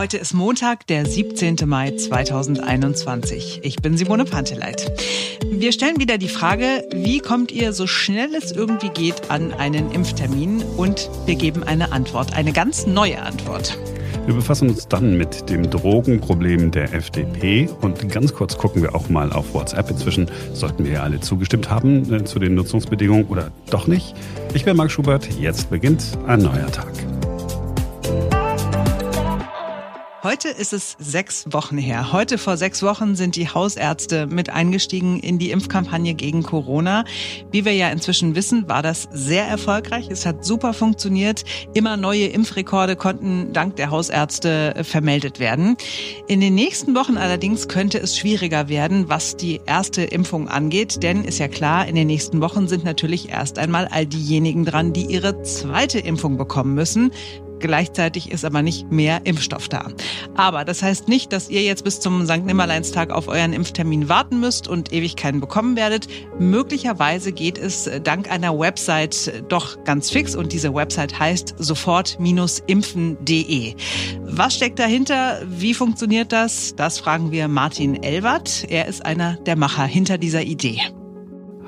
Heute ist Montag, der 17. Mai 2021. Ich bin Simone Panteleit. Wir stellen wieder die Frage, wie kommt ihr so schnell es irgendwie geht an einen Impftermin? Und wir geben eine Antwort, eine ganz neue Antwort. Wir befassen uns dann mit dem Drogenproblem der FDP und ganz kurz gucken wir auch mal auf WhatsApp. Inzwischen sollten wir ja alle zugestimmt haben äh, zu den Nutzungsbedingungen oder doch nicht. Ich bin Marc Schubert, jetzt beginnt ein neuer Tag. Heute ist es sechs Wochen her. Heute vor sechs Wochen sind die Hausärzte mit eingestiegen in die Impfkampagne gegen Corona. Wie wir ja inzwischen wissen, war das sehr erfolgreich. Es hat super funktioniert. Immer neue Impfrekorde konnten dank der Hausärzte vermeldet werden. In den nächsten Wochen allerdings könnte es schwieriger werden, was die erste Impfung angeht. Denn ist ja klar, in den nächsten Wochen sind natürlich erst einmal all diejenigen dran, die ihre zweite Impfung bekommen müssen. Gleichzeitig ist aber nicht mehr Impfstoff da. Aber das heißt nicht, dass ihr jetzt bis zum St. Nimmerleinstag auf euren Impftermin warten müsst und ewig keinen bekommen werdet. Möglicherweise geht es dank einer Website doch ganz fix und diese Website heißt sofort-impfen.de. Was steckt dahinter? Wie funktioniert das? Das fragen wir Martin Elwert. Er ist einer der Macher hinter dieser Idee.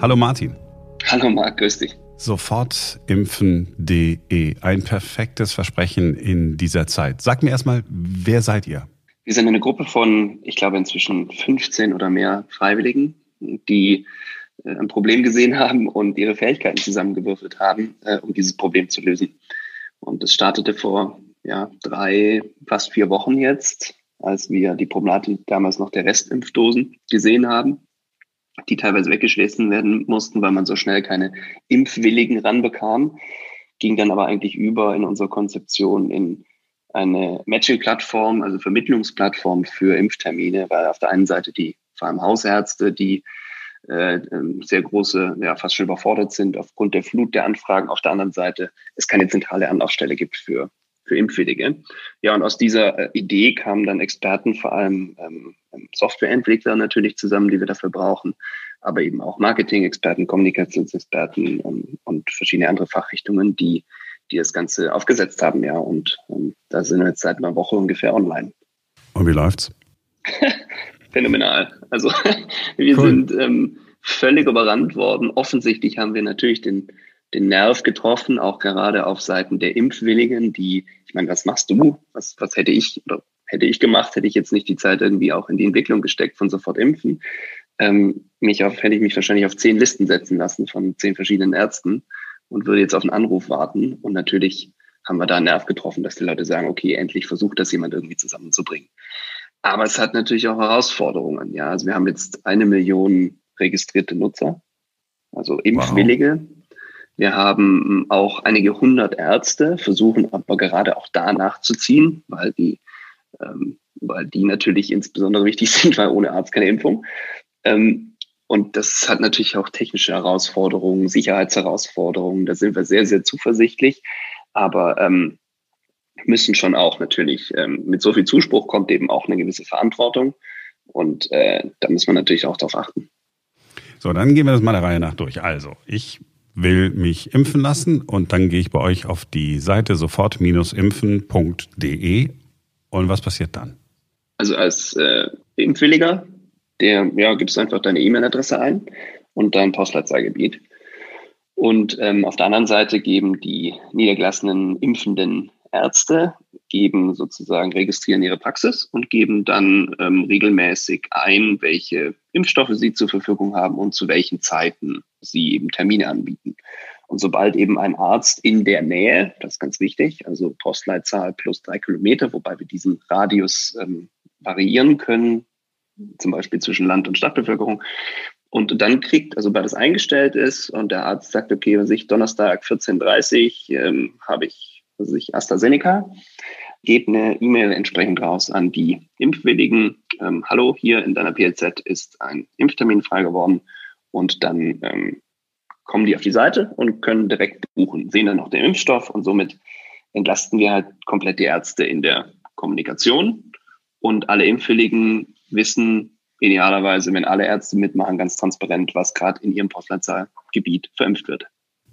Hallo Martin. Hallo Marc, grüß dich sofortimpfen.de. Ein perfektes Versprechen in dieser Zeit. Sag mir erstmal, wer seid ihr? Wir sind eine Gruppe von, ich glaube, inzwischen 15 oder mehr Freiwilligen, die äh, ein Problem gesehen haben und ihre Fähigkeiten zusammengewürfelt haben, äh, um dieses Problem zu lösen. Und es startete vor ja, drei, fast vier Wochen jetzt, als wir die Problematik damals noch der Restimpfdosen gesehen haben die teilweise weggeschlossen werden mussten, weil man so schnell keine Impfwilligen ranbekam, ging dann aber eigentlich über in unserer Konzeption in eine Matching-Plattform, also Vermittlungsplattform für Impftermine, weil auf der einen Seite die vor allem Hausärzte, die äh, ähm, sehr große, ja fast schon überfordert sind aufgrund der Flut der Anfragen, auf der anderen Seite es keine zentrale Anlaufstelle gibt für für Impfwillige. Ja, und aus dieser äh, Idee kamen dann Experten, vor allem ähm, ähm, Softwareentwickler natürlich zusammen, die wir dafür brauchen, aber eben auch Marketing-Experten, Kommunikationsexperten ähm, und verschiedene andere Fachrichtungen, die, die das Ganze aufgesetzt haben. Ja, und ähm, da sind wir jetzt seit einer Woche ungefähr online. Und wie läuft's? Phänomenal. Also wir cool. sind ähm, völlig überrannt worden. Offensichtlich haben wir natürlich den den Nerv getroffen, auch gerade auf Seiten der Impfwilligen, die, ich meine, was machst du? Was, was hätte ich oder hätte ich gemacht, hätte ich jetzt nicht die Zeit irgendwie auch in die Entwicklung gesteckt von sofort impfen. Ähm, mich auf, hätte ich mich wahrscheinlich auf zehn Listen setzen lassen von zehn verschiedenen Ärzten und würde jetzt auf einen Anruf warten. Und natürlich haben wir da einen Nerv getroffen, dass die Leute sagen, okay, endlich versucht das jemand irgendwie zusammenzubringen. Aber es hat natürlich auch Herausforderungen. Ja, also wir haben jetzt eine Million registrierte Nutzer, also Impfwillige. Wow. Wir haben ähm, auch einige hundert Ärzte, versuchen aber gerade auch da nachzuziehen, weil die, ähm, weil die natürlich insbesondere wichtig sind, weil ohne Arzt keine Impfung. Ähm, und das hat natürlich auch technische Herausforderungen, Sicherheitsherausforderungen. Da sind wir sehr, sehr zuversichtlich. Aber ähm, müssen schon auch natürlich, ähm, mit so viel Zuspruch kommt eben auch eine gewisse Verantwortung. Und äh, da muss man natürlich auch darauf achten. So, dann gehen wir das mal der Reihe nach durch. Also, ich will mich impfen lassen und dann gehe ich bei euch auf die Seite sofort-impfen.de und was passiert dann? Also als äh, Impfwilliger, der ja, gibst einfach deine E-Mail-Adresse ein und dein Postleitzahlgebiet. Und ähm, auf der anderen Seite geben die niedergelassenen impfenden Ärzte geben sozusagen, registrieren ihre Praxis und geben dann ähm, regelmäßig ein, welche Impfstoffe sie zur Verfügung haben und zu welchen Zeiten sie eben Termine anbieten. Und sobald eben ein Arzt in der Nähe, das ist ganz wichtig, also Postleitzahl plus drei Kilometer, wobei wir diesen Radius ähm, variieren können, zum Beispiel zwischen Land- und Stadtbevölkerung, und dann kriegt, also sobald es eingestellt ist und der Arzt sagt, okay, was ich Donnerstag 14.30 Uhr ähm, habe ich also ich AstraZeneca, gebe eine E-Mail entsprechend raus an die Impfwilligen. Ähm, Hallo, hier in deiner PLZ ist ein Impftermin frei geworden. Und dann ähm, kommen die auf die Seite und können direkt buchen, sehen dann noch den Impfstoff und somit entlasten wir halt komplett die Ärzte in der Kommunikation. Und alle Impfwilligen wissen idealerweise, wenn alle Ärzte mitmachen, ganz transparent, was gerade in ihrem Postleitzahlgebiet verimpft wird.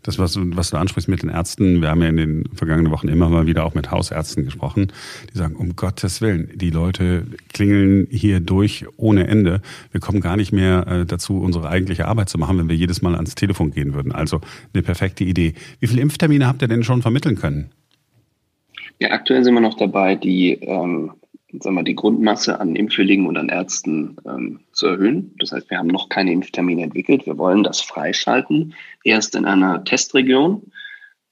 Das, was du, was du ansprichst mit den Ärzten, wir haben ja in den vergangenen Wochen immer mal wieder auch mit Hausärzten gesprochen, die sagen, um Gottes Willen, die Leute klingeln hier durch ohne Ende. Wir kommen gar nicht mehr äh, dazu, unsere eigentliche Arbeit zu machen, wenn wir jedes Mal ans Telefon gehen würden. Also eine perfekte Idee. Wie viele Impftermine habt ihr denn schon vermitteln können? Ja, aktuell sind wir noch dabei, die ähm, sagen wir, die Grundmasse an Impfwilligen und an Ärzten ähm, zu erhöhen. Das heißt, wir haben noch keine Impftermine entwickelt. Wir wollen das freischalten, erst in einer Testregion.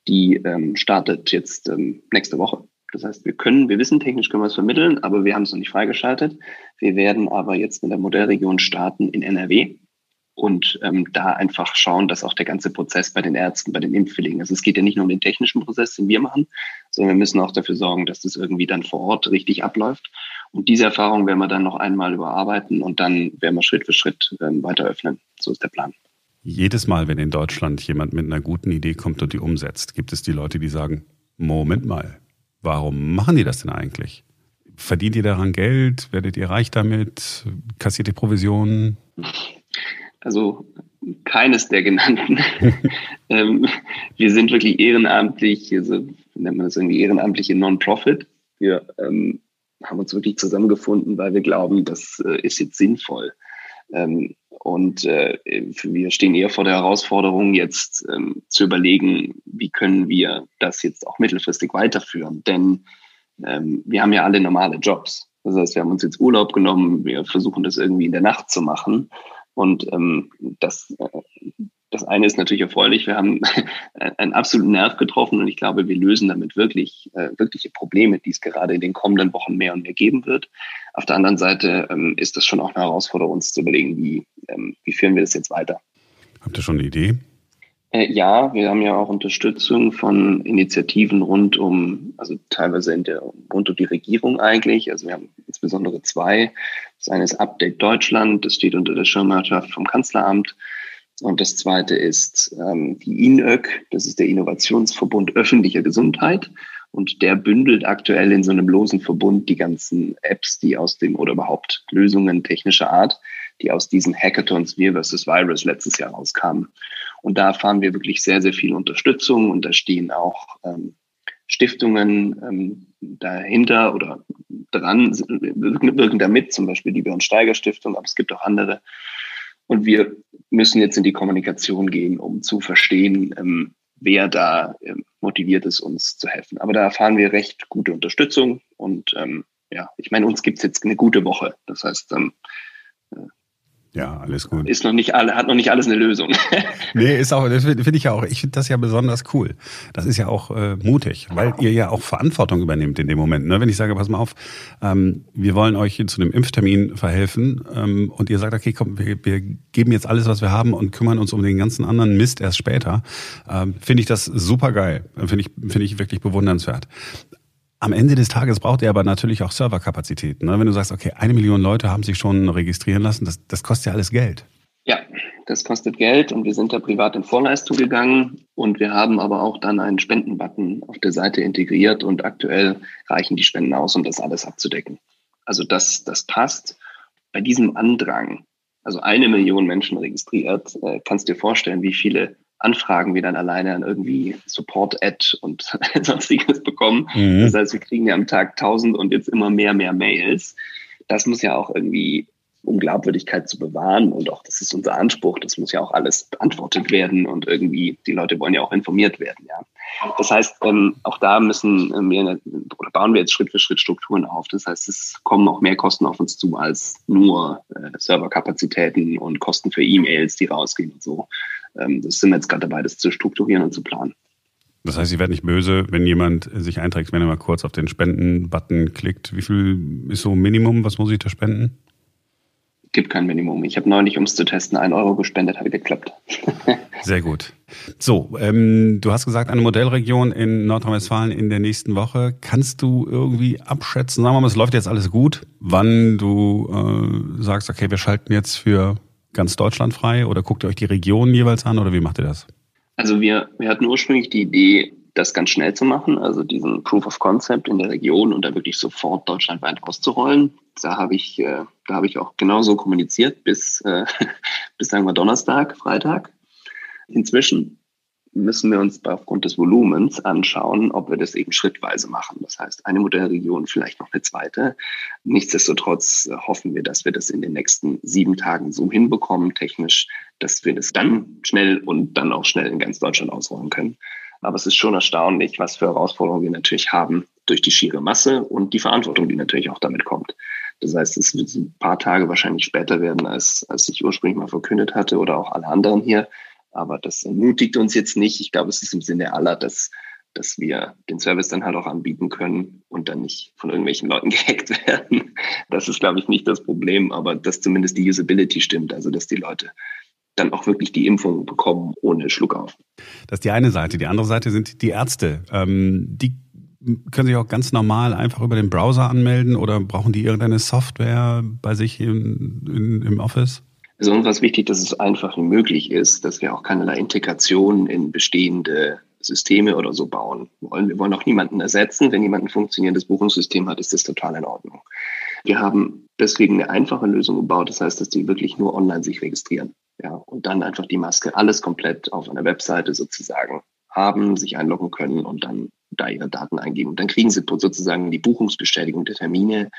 Die ähm, startet jetzt ähm, nächste Woche. Das heißt, wir können, wir wissen, technisch können wir es vermitteln, aber wir haben es noch nicht freigeschaltet. Wir werden aber jetzt in der Modellregion starten in NRW und ähm, da einfach schauen, dass auch der ganze Prozess bei den Ärzten, bei den Impfwilligen, also es geht ja nicht nur um den technischen Prozess, den wir machen, sondern wir müssen auch dafür sorgen, dass das irgendwie dann vor Ort richtig abläuft. Und diese Erfahrung werden wir dann noch einmal überarbeiten und dann werden wir Schritt für Schritt ähm, weiter öffnen. So ist der Plan. Jedes Mal, wenn in Deutschland jemand mit einer guten Idee kommt und die umsetzt, gibt es die Leute, die sagen, Moment mal, warum machen die das denn eigentlich? Verdient ihr daran Geld? Werdet ihr reich damit? Kassiert ihr Provisionen? Also keines der genannten. ähm, wir sind wirklich ehrenamtlich, also nennt man das irgendwie ehrenamtliche Non-Profit. Wir ähm, haben uns wirklich zusammengefunden, weil wir glauben, das äh, ist jetzt sinnvoll. Ähm, und äh, wir stehen eher vor der Herausforderung, jetzt ähm, zu überlegen, wie können wir das jetzt auch mittelfristig weiterführen. Denn ähm, wir haben ja alle normale Jobs. Das heißt, wir haben uns jetzt Urlaub genommen, wir versuchen das irgendwie in der Nacht zu machen. Und ähm, das, äh, das eine ist natürlich erfreulich. Wir haben einen absoluten Nerv getroffen und ich glaube, wir lösen damit wirklich äh, wirkliche Probleme, die es gerade in den kommenden Wochen mehr und mehr geben wird. Auf der anderen Seite ähm, ist das schon auch eine Herausforderung, uns zu überlegen, wie, ähm, wie führen wir das jetzt weiter. Habt ihr schon eine Idee? Äh, ja, wir haben ja auch Unterstützung von Initiativen rund um, also teilweise in der, rund um die Regierung eigentlich. Also wir haben insbesondere zwei. Das eine ist Update Deutschland, das steht unter der Schirmherrschaft vom Kanzleramt. Und das zweite ist ähm, die INÖG, das ist der Innovationsverbund öffentlicher Gesundheit. Und der bündelt aktuell in so einem losen Verbund die ganzen Apps, die aus dem oder überhaupt Lösungen technischer Art, die aus diesen Hackathons Wir vs. Virus letztes Jahr rauskamen. Und da erfahren wir wirklich sehr, sehr viel Unterstützung und da stehen auch ähm, Stiftungen ähm, dahinter oder dran, wirken, wirken damit, zum Beispiel die Björn Steiger Stiftung, aber es gibt auch andere. Und wir müssen jetzt in die Kommunikation gehen, um zu verstehen, ähm, wer da ähm, motiviert ist, uns zu helfen. Aber da erfahren wir recht gute Unterstützung und ähm, ja, ich meine, uns gibt's jetzt eine gute Woche. Das heißt, ähm, ja, alles gut. Ist noch nicht alle, hat noch nicht alles eine Lösung. nee, ist auch, das finde ich ja auch, ich finde das ja besonders cool. Das ist ja auch äh, mutig, weil ihr ja auch Verantwortung übernehmt in dem Moment. Ne? Wenn ich sage, pass mal auf, ähm, wir wollen euch zu einem Impftermin verhelfen ähm, und ihr sagt, okay, komm, wir, wir geben jetzt alles, was wir haben und kümmern uns um den ganzen anderen Mist erst später, ähm, finde ich das super geil. Finde ich, finde ich wirklich bewundernswert. Am Ende des Tages braucht ihr aber natürlich auch Serverkapazitäten. Ne? Wenn du sagst, okay, eine Million Leute haben sich schon registrieren lassen, das, das kostet ja alles Geld. Ja, das kostet Geld und wir sind da privat in Vorleistung gegangen und wir haben aber auch dann einen Spendenbutton auf der Seite integriert und aktuell reichen die Spenden aus, um das alles abzudecken. Also das, das passt. Bei diesem Andrang, also eine Million Menschen registriert, äh, kannst du dir vorstellen, wie viele Anfragen wir dann alleine an irgendwie Support-Ad und sonstiges bekommen. Mhm. Das heißt, wir kriegen ja am Tag 1000 und jetzt immer mehr, mehr Mails. Das muss ja auch irgendwie, um Glaubwürdigkeit zu bewahren und auch, das ist unser Anspruch, das muss ja auch alles beantwortet werden und irgendwie, die Leute wollen ja auch informiert werden, ja. Das heißt, ähm, auch da müssen wir, oder bauen wir jetzt Schritt für Schritt Strukturen auf. Das heißt, es kommen auch mehr Kosten auf uns zu als nur äh, Serverkapazitäten und Kosten für E-Mails, die rausgehen und so ähm, das sind wir jetzt gerade dabei, das zu strukturieren und zu planen. Das heißt, ich werde nicht böse, wenn jemand sich einträgt, wenn er mal kurz auf den Spenden-Button klickt. Wie viel ist so Minimum? Was muss ich da spenden? Gibt kein Minimum. Ich habe neulich, um es zu testen, einen Euro gespendet, habe geklappt. Sehr gut. So, ähm, du hast gesagt, eine Modellregion in Nordrhein-Westfalen in der nächsten Woche. Kannst du irgendwie abschätzen, sagen wir mal, es läuft jetzt alles gut, wann du äh, sagst, okay, wir schalten jetzt für ganz Deutschland frei oder guckt ihr euch die Regionen jeweils an oder wie macht ihr das? Also wir, wir hatten ursprünglich die Idee, das ganz schnell zu machen, also diesen Proof of Concept in der Region und da wirklich sofort deutschlandweit auszurollen. Da habe ich, äh, da ich auch genauso kommuniziert bis, äh, bis sagen wir Donnerstag, Freitag. Inzwischen müssen wir uns aufgrund des Volumens anschauen, ob wir das eben schrittweise machen. Das heißt, eine Modellregion, vielleicht noch eine zweite. Nichtsdestotrotz hoffen wir, dass wir das in den nächsten sieben Tagen so hinbekommen, technisch, dass wir das dann schnell und dann auch schnell in ganz Deutschland ausrollen können. Aber es ist schon erstaunlich, was für Herausforderungen wir natürlich haben durch die schiere Masse und die Verantwortung, die natürlich auch damit kommt. Das heißt, es wird ein paar Tage wahrscheinlich später werden, als, als ich ursprünglich mal verkündet hatte oder auch alle anderen hier. Aber das ermutigt uns jetzt nicht. Ich glaube, es ist im Sinne aller, dass, dass wir den Service dann halt auch anbieten können und dann nicht von irgendwelchen Leuten gehackt werden. Das ist, glaube ich, nicht das Problem, aber dass zumindest die Usability stimmt, also dass die Leute dann auch wirklich die Impfung bekommen ohne Schluck auf. Das ist die eine Seite. Die andere Seite sind die Ärzte. Ähm, die können sich auch ganz normal einfach über den Browser anmelden oder brauchen die irgendeine Software bei sich in, in, im Office? Ist uns wichtig, dass es einfach möglich ist, dass wir auch keinerlei Integration in bestehende Systeme oder so bauen wollen. Wir wollen auch niemanden ersetzen. Wenn jemand ein funktionierendes Buchungssystem hat, ist das total in Ordnung. Wir haben deswegen eine einfache Lösung gebaut. Das heißt, dass die wirklich nur online sich registrieren. Ja, und dann einfach die Maske alles komplett auf einer Webseite sozusagen haben, sich einloggen können und dann da ihre Daten eingeben. Und dann kriegen sie sozusagen die Buchungsbestätigung der Termine,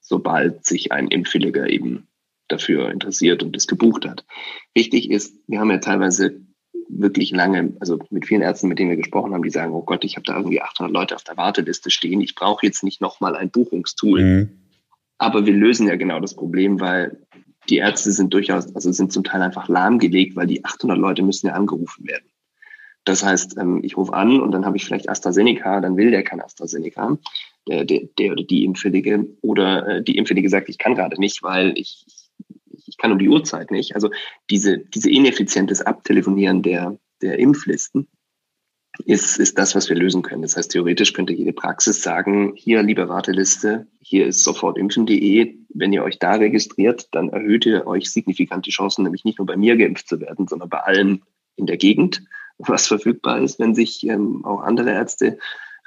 sobald sich ein Impfwilliger eben dafür interessiert und das gebucht hat. Wichtig ist, wir haben ja teilweise wirklich lange, also mit vielen Ärzten, mit denen wir gesprochen haben, die sagen, oh Gott, ich habe da irgendwie 800 Leute auf der Warteliste stehen, ich brauche jetzt nicht nochmal ein Buchungstool. Mhm. Aber wir lösen ja genau das Problem, weil die Ärzte sind durchaus, also sind zum Teil einfach lahmgelegt, weil die 800 Leute müssen ja angerufen werden. Das heißt, ähm, ich rufe an und dann habe ich vielleicht AstraZeneca, dann will der kein AstraZeneca, der, der, der oder die Impfwillige. Oder äh, die Impfwillige sagt, ich kann gerade nicht, weil ich, ich kann um die Uhrzeit nicht. Also diese, diese ineffizientes Abtelefonieren der, der Impflisten ist, ist das, was wir lösen können. Das heißt, theoretisch könnte jede Praxis sagen, hier, liebe Warteliste, hier ist sofortimpfen.de. Wenn ihr euch da registriert, dann erhöht ihr euch signifikant die Chancen, nämlich nicht nur bei mir geimpft zu werden, sondern bei allen in der Gegend was verfügbar ist, wenn sich ähm, auch andere Ärzte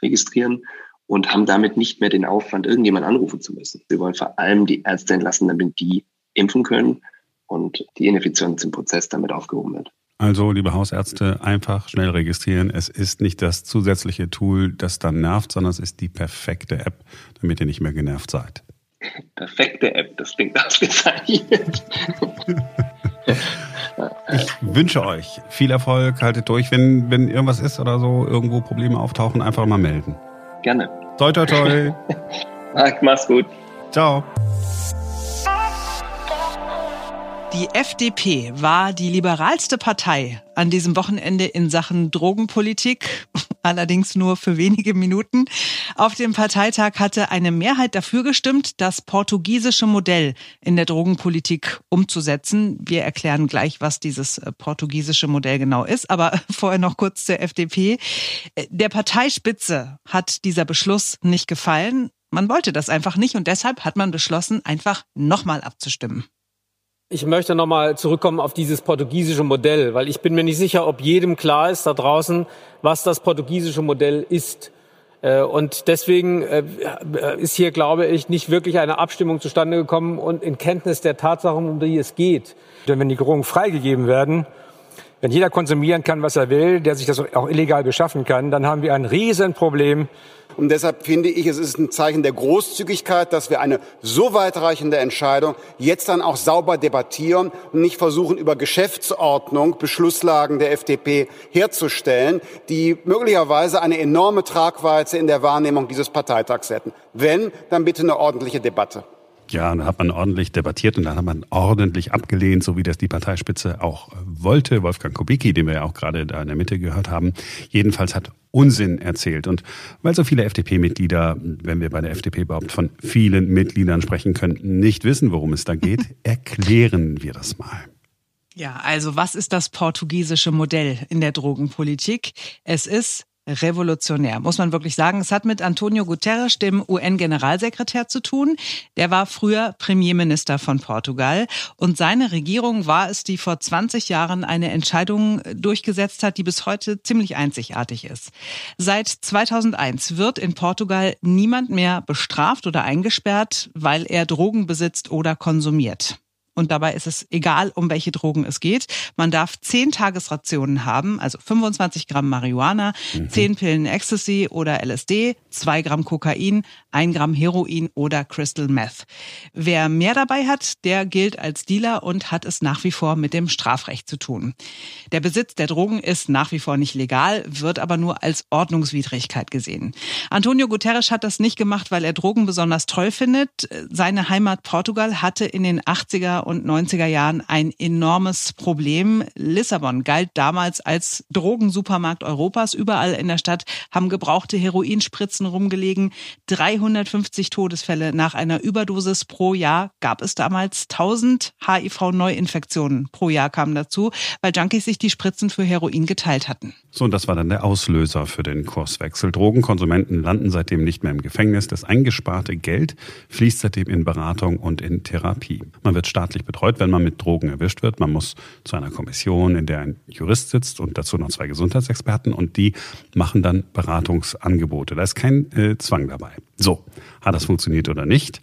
registrieren und haben damit nicht mehr den Aufwand, irgendjemand anrufen zu müssen. Wir wollen vor allem die Ärzte entlassen, damit die impfen können und die Ineffizienz im Prozess damit aufgehoben wird. Also, liebe Hausärzte, einfach schnell registrieren. Es ist nicht das zusätzliche Tool, das dann nervt, sondern es ist die perfekte App, damit ihr nicht mehr genervt seid. Perfekte App, das klingt ausgezeichnet. Ich wünsche euch viel Erfolg, haltet durch. Wenn, wenn irgendwas ist oder so, irgendwo Probleme auftauchen, einfach mal melden. Gerne. Toi, toi, toi. Marc, mach's gut. Ciao. Die FDP war die liberalste Partei an diesem Wochenende in Sachen Drogenpolitik, allerdings nur für wenige Minuten. Auf dem Parteitag hatte eine Mehrheit dafür gestimmt, das portugiesische Modell in der Drogenpolitik umzusetzen. Wir erklären gleich, was dieses äh, portugiesische Modell genau ist, aber vorher noch kurz zur FDP. Äh, der Parteispitze hat dieser Beschluss nicht gefallen. Man wollte das einfach nicht und deshalb hat man beschlossen, einfach nochmal abzustimmen. Ich möchte nochmal zurückkommen auf dieses portugiesische Modell, weil ich bin mir nicht sicher, ob jedem klar ist da draußen, was das portugiesische Modell ist. Äh, und deswegen äh, ist hier, glaube ich, nicht wirklich eine Abstimmung zustande gekommen und in Kenntnis der Tatsachen, um die es geht. Denn wenn die Drogen freigegeben werden, wenn jeder konsumieren kann, was er will, der sich das auch illegal beschaffen kann, dann haben wir ein Riesenproblem und deshalb finde ich, es ist ein Zeichen der Großzügigkeit, dass wir eine so weitreichende Entscheidung jetzt dann auch sauber debattieren und nicht versuchen, über Geschäftsordnung Beschlusslagen der FDP herzustellen, die möglicherweise eine enorme Tragweite in der Wahrnehmung dieses Parteitags hätten. Wenn, dann bitte eine ordentliche Debatte. Ja, dann hat man ordentlich debattiert und dann hat man ordentlich abgelehnt, so wie das die Parteispitze auch wollte. Wolfgang Kubicki, den wir ja auch gerade da in der Mitte gehört haben, jedenfalls hat Unsinn erzählt. Und weil so viele FDP-Mitglieder, wenn wir bei der FDP überhaupt von vielen Mitgliedern sprechen können, nicht wissen, worum es da geht, erklären wir das mal. Ja, also was ist das portugiesische Modell in der Drogenpolitik? Es ist revolutionär, muss man wirklich sagen. Es hat mit Antonio Guterres, dem UN-Generalsekretär, zu tun. Der war früher Premierminister von Portugal und seine Regierung war es, die vor 20 Jahren eine Entscheidung durchgesetzt hat, die bis heute ziemlich einzigartig ist. Seit 2001 wird in Portugal niemand mehr bestraft oder eingesperrt, weil er Drogen besitzt oder konsumiert. Und dabei ist es egal, um welche Drogen es geht. Man darf zehn Tagesrationen haben, also 25 Gramm Marihuana, mhm. 10 Pillen Ecstasy oder LSD, 2 Gramm Kokain, 1 Gramm Heroin oder Crystal Meth. Wer mehr dabei hat, der gilt als Dealer und hat es nach wie vor mit dem Strafrecht zu tun. Der Besitz der Drogen ist nach wie vor nicht legal, wird aber nur als Ordnungswidrigkeit gesehen. Antonio Guterres hat das nicht gemacht, weil er Drogen besonders toll findet. Seine Heimat Portugal hatte in den 80er und 90er Jahren ein enormes Problem. Lissabon galt damals als Drogensupermarkt Europas. Überall in der Stadt haben gebrauchte Heroinspritzen rumgelegen. 350 Todesfälle nach einer Überdosis pro Jahr gab es damals. 1000 HIV-Neuinfektionen pro Jahr kamen dazu, weil Junkies sich die Spritzen für Heroin geteilt hatten. So, und das war dann der Auslöser für den Kurswechsel. Drogenkonsumenten landen seitdem nicht mehr im Gefängnis. Das eingesparte Geld fließt seitdem in Beratung und in Therapie. Man wird staatlich betreut, wenn man mit Drogen erwischt wird. Man muss zu einer Kommission, in der ein Jurist sitzt und dazu noch zwei Gesundheitsexperten und die machen dann Beratungsangebote. Da ist kein äh, Zwang dabei. Hat das funktioniert oder nicht?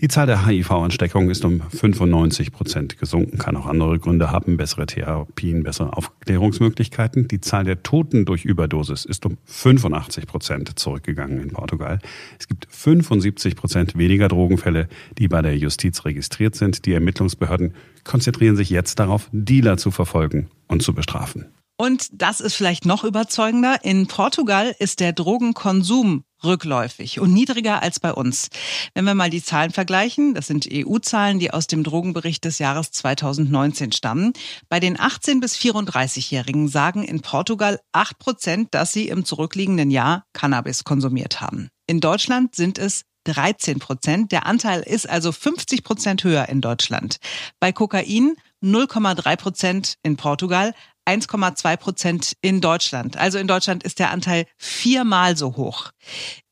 Die Zahl der HIV-Ansteckungen ist um 95 Prozent gesunken, kann auch andere Gründe haben, bessere Therapien, bessere Aufklärungsmöglichkeiten. Die Zahl der Toten durch Überdosis ist um 85 Prozent zurückgegangen in Portugal. Es gibt 75 Prozent weniger Drogenfälle, die bei der Justiz registriert sind. Die Ermittlungsbehörden konzentrieren sich jetzt darauf, Dealer zu verfolgen und zu bestrafen. Und das ist vielleicht noch überzeugender. In Portugal ist der Drogenkonsum rückläufig und niedriger als bei uns. Wenn wir mal die Zahlen vergleichen, das sind EU-Zahlen, die aus dem Drogenbericht des Jahres 2019 stammen. Bei den 18 bis 34-Jährigen sagen in Portugal 8 Prozent, dass sie im zurückliegenden Jahr Cannabis konsumiert haben. In Deutschland sind es 13 Prozent. Der Anteil ist also 50 Prozent höher in Deutschland. Bei Kokain 0,3 Prozent in Portugal, 1,2 Prozent in Deutschland. Also in Deutschland ist der Anteil viermal so hoch.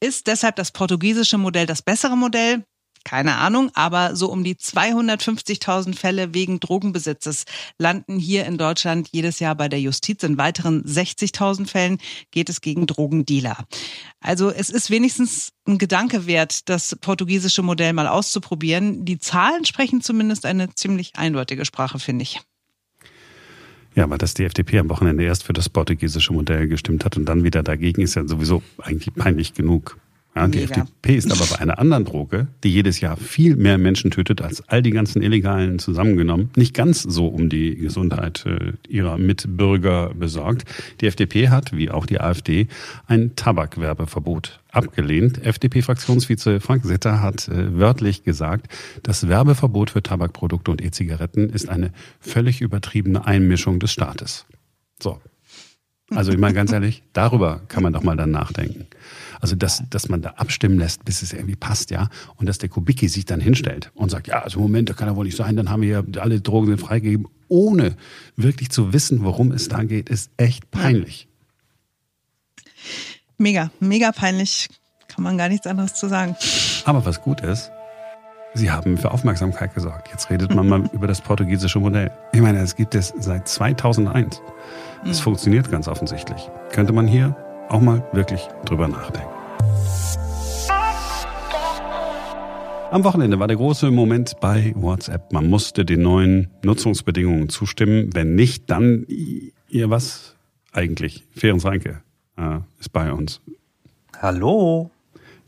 Ist deshalb das portugiesische Modell das bessere Modell? Keine Ahnung, aber so um die 250.000 Fälle wegen Drogenbesitzes landen hier in Deutschland jedes Jahr bei der Justiz. In weiteren 60.000 Fällen geht es gegen Drogendealer. Also es ist wenigstens ein Gedanke wert, das portugiesische Modell mal auszuprobieren. Die Zahlen sprechen zumindest eine ziemlich eindeutige Sprache, finde ich. Ja, aber dass die FDP am Wochenende erst für das portugiesische Modell gestimmt hat und dann wieder dagegen, ist ja sowieso eigentlich peinlich genug. Ja, die Mega. FDP ist aber bei einer anderen Droge, die jedes Jahr viel mehr Menschen tötet als all die ganzen Illegalen zusammengenommen, nicht ganz so um die Gesundheit äh, ihrer Mitbürger besorgt. Die FDP hat, wie auch die AfD, ein Tabakwerbeverbot abgelehnt. FDP-Fraktionsvize Frank Sitter hat äh, wörtlich gesagt, das Werbeverbot für Tabakprodukte und E-Zigaretten ist eine völlig übertriebene Einmischung des Staates. So. Also ich meine ganz ehrlich, darüber kann man doch mal dann nachdenken. Also, dass, dass man da abstimmen lässt, bis es irgendwie passt, ja. Und dass der Kubicki sich dann hinstellt und sagt, ja, also Moment, das kann ja wohl nicht sein, dann haben wir ja alle Drogen sind freigegeben, ohne wirklich zu wissen, worum es da geht, ist echt peinlich. Mega, mega peinlich. Kann man gar nichts anderes zu sagen. Aber was gut ist, Sie haben für Aufmerksamkeit gesorgt. Jetzt redet man mal über das portugiesische Modell. Ich meine, es gibt es seit 2001. Es mhm. funktioniert ganz offensichtlich. Könnte man hier auch mal wirklich drüber nachdenken. Am Wochenende war der große Moment bei WhatsApp. Man musste den neuen Nutzungsbedingungen zustimmen. Wenn nicht, dann ihr was eigentlich? Ferenc Reinke äh, ist bei uns. Hallo.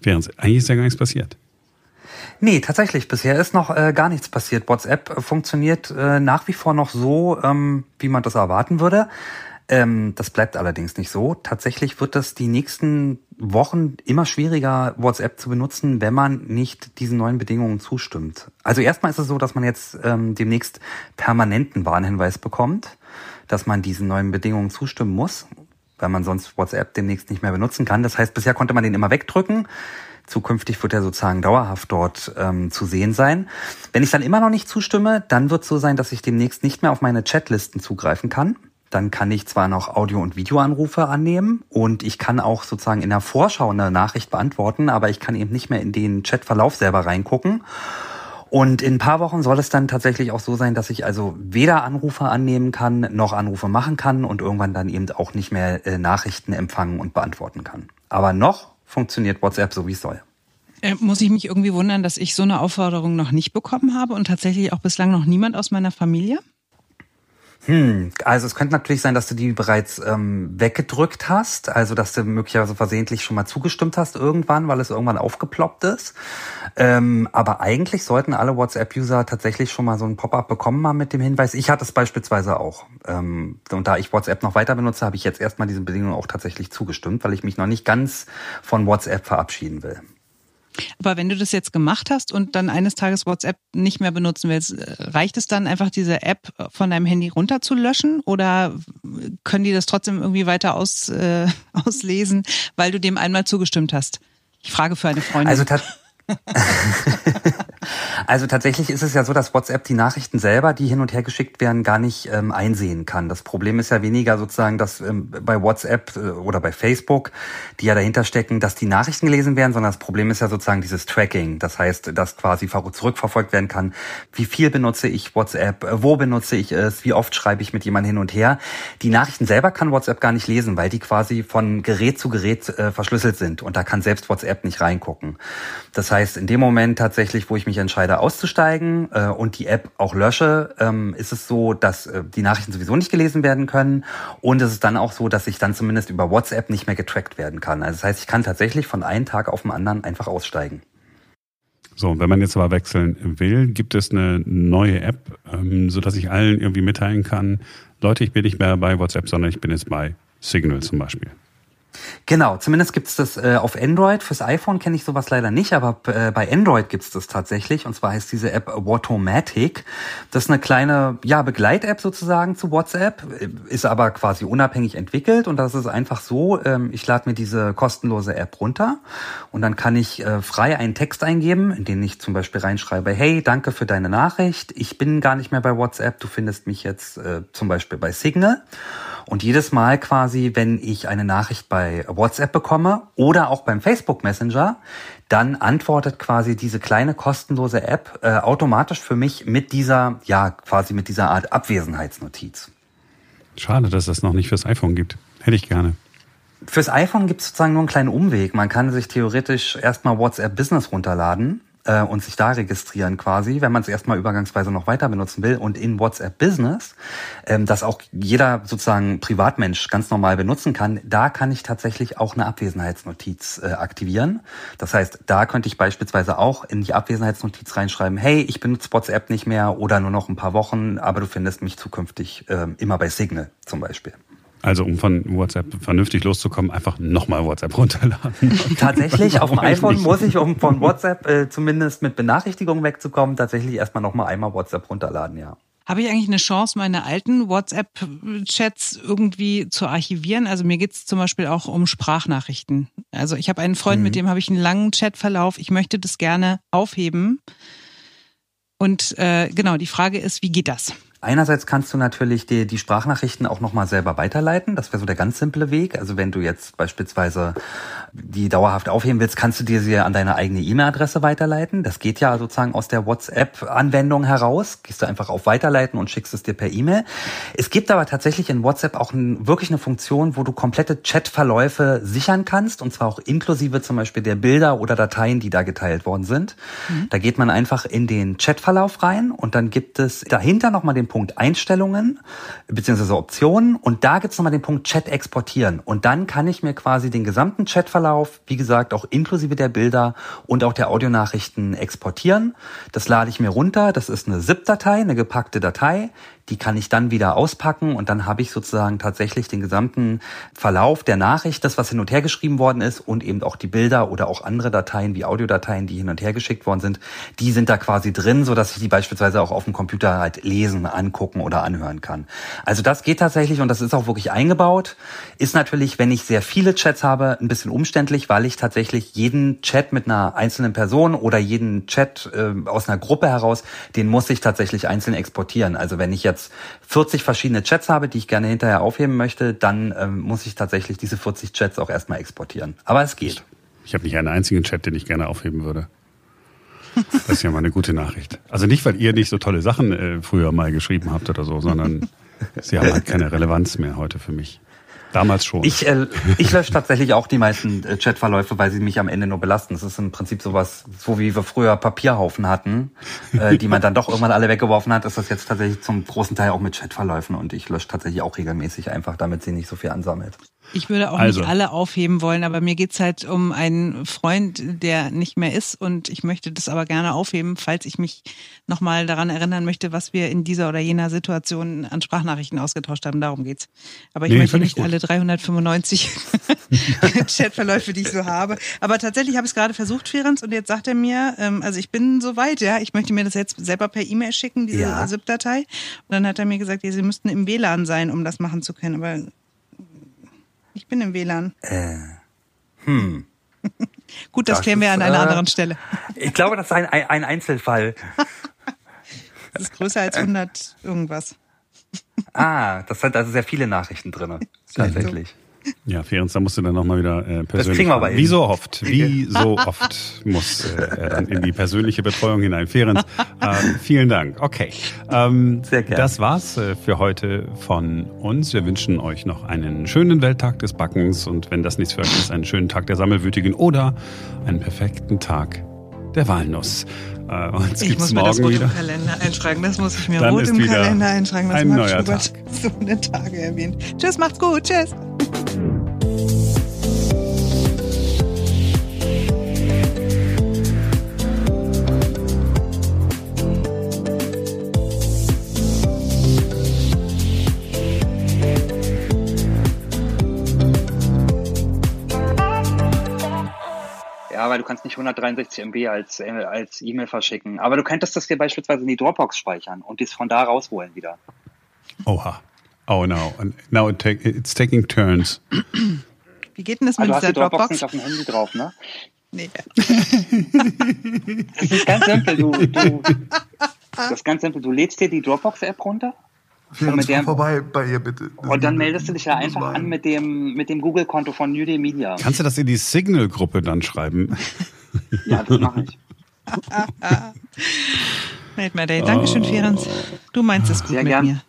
Ferenc, eigentlich ist ja gar nichts passiert. Nee, tatsächlich. Bisher ist noch äh, gar nichts passiert. WhatsApp funktioniert äh, nach wie vor noch so, ähm, wie man das erwarten würde. Ähm, das bleibt allerdings nicht so. Tatsächlich wird es die nächsten Wochen immer schwieriger, WhatsApp zu benutzen, wenn man nicht diesen neuen Bedingungen zustimmt. Also erstmal ist es so, dass man jetzt ähm, demnächst permanenten Warnhinweis bekommt, dass man diesen neuen Bedingungen zustimmen muss, weil man sonst WhatsApp demnächst nicht mehr benutzen kann. Das heißt, bisher konnte man den immer wegdrücken. Zukünftig wird er sozusagen dauerhaft dort ähm, zu sehen sein. Wenn ich dann immer noch nicht zustimme, dann wird es so sein, dass ich demnächst nicht mehr auf meine Chatlisten zugreifen kann dann kann ich zwar noch Audio- und Videoanrufe annehmen und ich kann auch sozusagen in der Vorschau eine Nachricht beantworten, aber ich kann eben nicht mehr in den Chatverlauf selber reingucken. Und in ein paar Wochen soll es dann tatsächlich auch so sein, dass ich also weder Anrufe annehmen kann, noch Anrufe machen kann und irgendwann dann eben auch nicht mehr äh, Nachrichten empfangen und beantworten kann. Aber noch funktioniert WhatsApp so, wie es soll. Äh, muss ich mich irgendwie wundern, dass ich so eine Aufforderung noch nicht bekommen habe und tatsächlich auch bislang noch niemand aus meiner Familie? Hm, also es könnte natürlich sein, dass du die bereits ähm, weggedrückt hast, also dass du möglicherweise versehentlich schon mal zugestimmt hast irgendwann, weil es irgendwann aufgeploppt ist. Ähm, aber eigentlich sollten alle WhatsApp-User tatsächlich schon mal so ein Pop-up bekommen haben mit dem Hinweis. Ich hatte es beispielsweise auch. Ähm, und da ich WhatsApp noch weiter benutze, habe ich jetzt erstmal diese Bedingungen auch tatsächlich zugestimmt, weil ich mich noch nicht ganz von WhatsApp verabschieden will. Aber wenn du das jetzt gemacht hast und dann eines Tages WhatsApp nicht mehr benutzen willst, äh, reicht es dann einfach, diese App von deinem Handy runterzulöschen oder können die das trotzdem irgendwie weiter aus, äh, auslesen, weil du dem einmal zugestimmt hast? Ich frage für eine Freundin. Also also tatsächlich ist es ja so, dass WhatsApp die Nachrichten selber, die hin und her geschickt werden, gar nicht ähm, einsehen kann. Das Problem ist ja weniger sozusagen, dass ähm, bei WhatsApp äh, oder bei Facebook, die ja dahinter stecken, dass die Nachrichten gelesen werden, sondern das Problem ist ja sozusagen dieses Tracking. Das heißt, dass quasi zurückverfolgt werden kann, wie viel benutze ich WhatsApp, äh, wo benutze ich es, wie oft schreibe ich mit jemandem hin und her. Die Nachrichten selber kann WhatsApp gar nicht lesen, weil die quasi von Gerät zu Gerät äh, verschlüsselt sind und da kann selbst WhatsApp nicht reingucken. Das heißt, in dem Moment tatsächlich, wo ich mich entscheide auszusteigen äh, und die App auch lösche, ähm, ist es so, dass äh, die Nachrichten sowieso nicht gelesen werden können und es ist dann auch so, dass ich dann zumindest über WhatsApp nicht mehr getrackt werden kann. Also das heißt, ich kann tatsächlich von einem Tag auf den anderen einfach aussteigen. So, wenn man jetzt aber wechseln will, gibt es eine neue App, ähm, so dass ich allen irgendwie mitteilen kann, Leute, ich bin nicht mehr bei WhatsApp, sondern ich bin jetzt bei Signal zum Beispiel. Genau, zumindest gibt's das äh, auf Android. Fürs iPhone kenne ich sowas leider nicht, aber äh, bei Android gibt's das tatsächlich. Und zwar heißt diese App Watomatic. Das ist eine kleine ja, Begleit-App sozusagen zu WhatsApp, ist aber quasi unabhängig entwickelt. Und das ist einfach so, ähm, ich lade mir diese kostenlose App runter und dann kann ich äh, frei einen Text eingeben, in den ich zum Beispiel reinschreibe, hey, danke für deine Nachricht. Ich bin gar nicht mehr bei WhatsApp. Du findest mich jetzt äh, zum Beispiel bei Signal. Und jedes Mal quasi, wenn ich eine Nachricht bei WhatsApp bekomme oder auch beim Facebook Messenger, dann antwortet quasi diese kleine kostenlose App äh, automatisch für mich mit dieser, ja, quasi mit dieser Art Abwesenheitsnotiz. Schade, dass es das noch nicht fürs iPhone gibt. Hätte ich gerne. Fürs iPhone gibt es sozusagen nur einen kleinen Umweg. Man kann sich theoretisch erstmal WhatsApp Business runterladen äh, und sich da registrieren quasi, wenn man es erstmal übergangsweise noch weiter benutzen will und in WhatsApp Business, ähm, das auch jeder sozusagen Privatmensch ganz normal benutzen kann, da kann ich tatsächlich auch eine Abwesenheitsnotiz äh, aktivieren. Das heißt, da könnte ich beispielsweise auch in die Abwesenheitsnotiz reinschreiben, hey, ich benutze WhatsApp nicht mehr oder nur noch ein paar Wochen, aber du findest mich zukünftig äh, immer bei Signal zum Beispiel. Also um von WhatsApp vernünftig loszukommen, einfach nochmal WhatsApp runterladen. tatsächlich, auf dem iPhone nicht? muss ich, um von WhatsApp äh, zumindest mit Benachrichtigungen wegzukommen, tatsächlich erstmal nochmal einmal WhatsApp runterladen, ja. Habe ich eigentlich eine Chance, meine alten WhatsApp-Chats irgendwie zu archivieren? Also mir geht's zum Beispiel auch um Sprachnachrichten. Also ich habe einen Freund, mhm. mit dem habe ich einen langen Chatverlauf. Ich möchte das gerne aufheben. Und äh, genau, die Frage ist, wie geht das? Einerseits kannst du natürlich die, die Sprachnachrichten auch nochmal selber weiterleiten. Das wäre so der ganz simple Weg. Also wenn du jetzt beispielsweise die dauerhaft aufheben willst, kannst du dir sie an deine eigene E-Mail-Adresse weiterleiten. Das geht ja sozusagen aus der WhatsApp-Anwendung heraus. Gehst du einfach auf Weiterleiten und schickst es dir per E-Mail. Es gibt aber tatsächlich in WhatsApp auch ein, wirklich eine Funktion, wo du komplette Chatverläufe sichern kannst. Und zwar auch inklusive zum Beispiel der Bilder oder Dateien, die da geteilt worden sind. Mhm. Da geht man einfach in den Chatverlauf rein und dann gibt es dahinter nochmal den Punkt Einstellungen beziehungsweise Optionen und da gibt's nochmal den Punkt Chat exportieren. Und dann kann ich mir quasi den gesamten Chatverlauf, wie gesagt, auch inklusive der Bilder und auch der Audionachrichten exportieren. Das lade ich mir runter, das ist eine ZIP-Datei, eine gepackte Datei, die kann ich dann wieder auspacken und dann habe ich sozusagen tatsächlich den gesamten Verlauf der Nachricht, das was hin und her geschrieben worden ist und eben auch die Bilder oder auch andere Dateien wie Audiodateien, die hin und her geschickt worden sind, die sind da quasi drin, so dass ich die beispielsweise auch auf dem Computer halt lesen, angucken oder anhören kann. Also das geht tatsächlich und das ist auch wirklich eingebaut. Ist natürlich, wenn ich sehr viele Chats habe, ein bisschen umständlich, weil ich tatsächlich jeden Chat mit einer einzelnen Person oder jeden Chat äh, aus einer Gruppe heraus, den muss ich tatsächlich einzeln exportieren. Also wenn ich jetzt jetzt 40 verschiedene Chats habe, die ich gerne hinterher aufheben möchte, dann ähm, muss ich tatsächlich diese 40 Chats auch erstmal exportieren. Aber es geht. Ich habe nicht einen einzigen Chat, den ich gerne aufheben würde. Das ist ja mal eine gute Nachricht. Also nicht, weil ihr nicht so tolle Sachen äh, früher mal geschrieben habt oder so, sondern sie haben halt keine Relevanz mehr heute für mich. Damals schon. Ich, äh, ich lösche tatsächlich auch die meisten äh, Chatverläufe, weil sie mich am Ende nur belasten. Das ist im Prinzip sowas, so wie wir früher Papierhaufen hatten, äh, die man dann doch irgendwann alle weggeworfen hat, ist das jetzt tatsächlich zum großen Teil auch mit Chatverläufen und ich lösche tatsächlich auch regelmäßig einfach, damit sie nicht so viel ansammelt. Ich würde auch also. nicht alle aufheben wollen, aber mir geht's halt um einen Freund, der nicht mehr ist und ich möchte das aber gerne aufheben, falls ich mich nochmal daran erinnern möchte, was wir in dieser oder jener Situation an Sprachnachrichten ausgetauscht haben. Darum geht's. Aber ich nee, möchte nicht alle 395 Chatverläufe, die ich so habe. Aber tatsächlich habe ich es gerade versucht, Ferenc, und jetzt sagt er mir, ähm, also ich bin soweit, ja, ich möchte mir das jetzt selber per E-Mail schicken, diese ja. ZIP-Datei. Und dann hat er mir gesagt, ja, Sie müssten im WLAN sein, um das machen zu können. Aber ich bin im WLAN. Äh, hm. Gut, das, das klären wir an einer äh, anderen Stelle. Ich glaube, das ist ein, ein Einzelfall. das ist größer als 100 irgendwas. Ah, das sind also sehr viele Nachrichten drin. Tatsächlich. Ja, Ferenc, da musst du dann nochmal wieder äh, persönlich. Das kriegen wir aber Wie so oft, wie so oft muss äh, er dann in die persönliche Betreuung hinein. Ferenc, äh, vielen Dank. Okay. Ähm, Sehr gerne. Das war's äh, für heute von uns. Wir wünschen euch noch einen schönen Welttag des Backens und wenn das nichts für euch ist, einen schönen Tag der Sammelwütigen oder einen perfekten Tag der Walnuss. Äh, uns ich muss mir das rot wieder. im Kalender einschreiben. Das muss ich mir Dann rot im Kalender einschreiben. Das ein neuer Schubert Tag. so eine Tage erwähnt. Tschüss, macht's gut. Tschüss. Ja, weil du kannst nicht 163 MB als, äh, als E-Mail verschicken. Aber du könntest das dir beispielsweise in die Dropbox speichern und dies von da rausholen wieder. Oha. Oh no. Now it take, it's taking turns. Wie geht denn das mit also dieser Dropbox? Du hast die Dropbox nicht auf dem Handy drauf, ne? Nee. das ist ganz simpel. Du, du, das ist ganz simpel. Du lädst dir die Dropbox-App runter und mit der, vorbei bei ihr bitte. Das und dann meldest du dich ja einfach an mit dem, mit dem Google-Konto von New Day Media. Kannst du das in die Signal-Gruppe dann schreiben? Ja, das mache ich. Made my day. Dankeschön, Ferenc. Du meinst es gut Sehr mit gern. mir.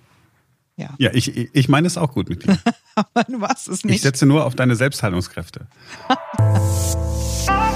Ja, ja ich, ich meine es auch gut mit dir. Aber du machst es nicht. Ich setze nur auf deine Selbstheilungskräfte.